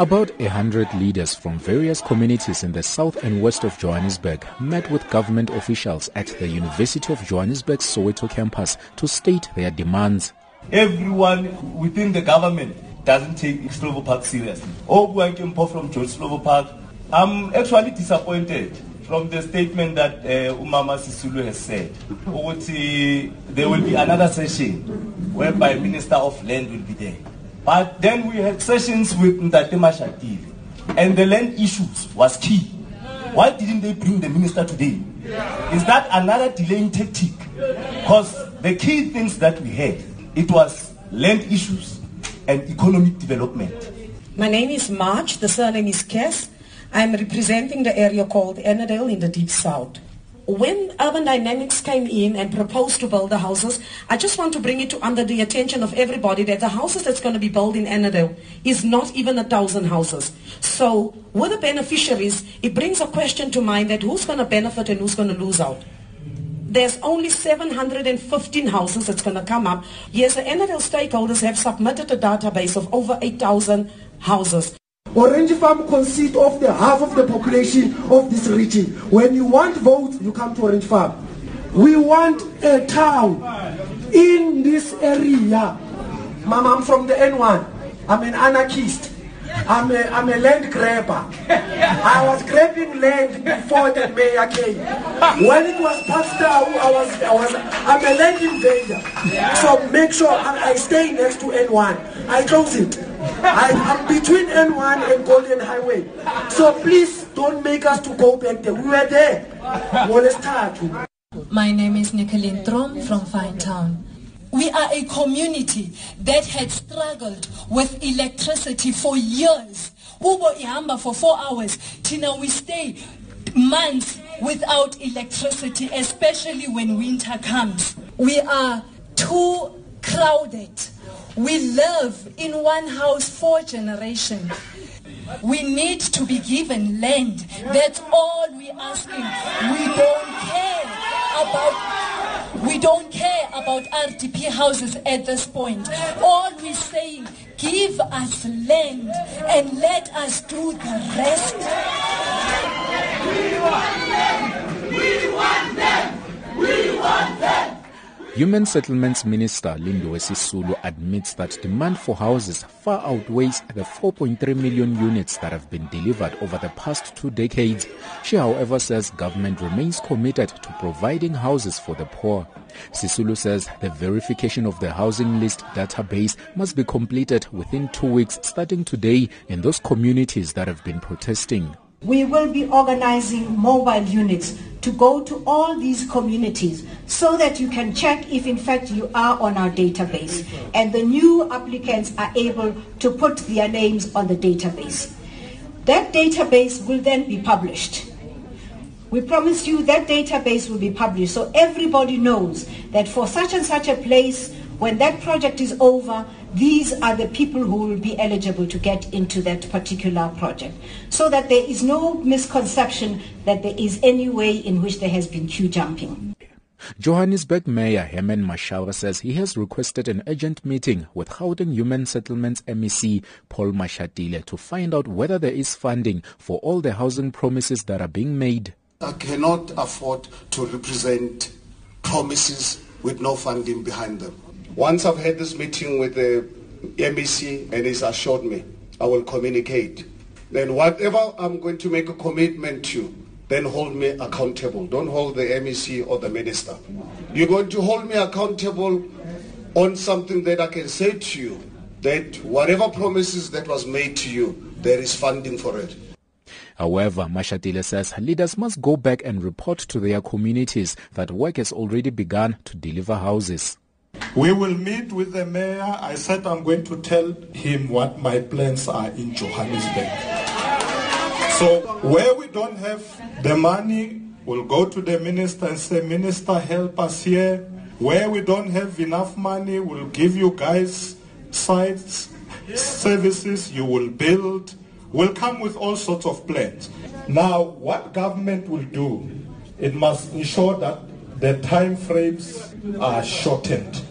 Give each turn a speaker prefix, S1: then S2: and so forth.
S1: About a hundred leaders from various communities in the south and west of Johannesburg met with government officials at the University of Johannesburg Soweto campus to state their demands.
S2: Everyone within the government doesn't take Slovo Park seriously. Kempo from George Slovo Park. I'm actually disappointed from the statement that uh, Umama Sisulu has said. There will be another session whereby Minister of Land will be there. But then we had sessions with Ndate Mashatile, and the land issues was key. Why didn't they bring the minister today? Is that another delaying tactic? Because the key things that we had, it was land issues and economic development.
S3: My name is March, the surname is Kess. I'm representing the area called Ennerdale in the Deep South when Urban Dynamics came in and proposed to build the houses, I just want to bring it to under the attention of everybody that the houses that's going to be built in Ennerdale is not even a thousand houses. So with the beneficiaries, it brings a question to mind that who's going to benefit and who's going to lose out. There's only 715 houses that's going to come up. Yes, the Ennerdale stakeholders have submitted a database of over 8,000 houses.
S4: Orange Farm consists of the half of the population of this region. When you want votes, you come to Orange Farm. We want a town in this area. Mama, I'm from the N1. I'm an anarchist. I'm a, I'm a land grabber. I was grabbing land before the mayor came. When it was Parks Tau, I was, I was, I'm a land invader. So make sure I, I stay next to N1. I close it. I, am between N1 and Golden Highway. So please don't make us to go back there. We were there.
S5: My name is Nicolene Trom from Finetown. We are a community that had struggled with electricity for years. Ubo ihamba for four hours. Tina, we stay months without electricity, especially when winter comes. We are too crowded. We live in one house for generations. We need to be given land. That's all we're asking. We don't care about we don't care about RDP houses at this point. All we're saying, give us land and let us do the rest.
S6: We want them! We want them! We want them!
S1: Human Settlements Minister Lindiwe Sisulu admits that demand for houses far outweighs the 4.3 million units that have been delivered over the past two decades. She however says government remains committed to providing houses for the poor. Sisulu says the verification of the housing list database must be completed within two weeks starting today in those communities that have been protesting.
S7: We will be organizing mobile units to go to all these communities so that you can check if in fact you are on our database and the new applicants are able to put their names on the database. That database will then be published. We promise you that database will be published so everybody knows that for such and such a place, when that project is over, these are the people who will be eligible to get into that particular project. So that there is no misconception that there is any way in which there has been queue jumping.
S1: Johannesburg Mayor Herman Mashaba says he has requested an urgent meeting with Gauteng Human Settlements MEC Paul Mashatile to find out whether there is funding for all the housing promises that are being made.
S8: I cannot afford to represent promises with no funding behind them. Once I've had this meeting with the MEC and he's assured me, I will communicate. Then whatever I'm going to make a commitment to, then hold me accountable. Don't hold the MEC or the minister. You're going to hold me accountable on something that I can say to you that whatever promises that was made to you, there is funding for it.
S1: However, Mashatile says leaders must go back and report to their communities that work has already begun to deliver houses.
S9: We will meet with the mayor. I said I'm going to tell him what my plans are in Johannesburg. So where we don't have the money, we'll go to the minister and say, Minister, help us here. Where we don't have enough money, we'll give you guys sites, services, you will build. We'll come with all sorts of plans. Now, what government will do, it must ensure that the time frames are shortened.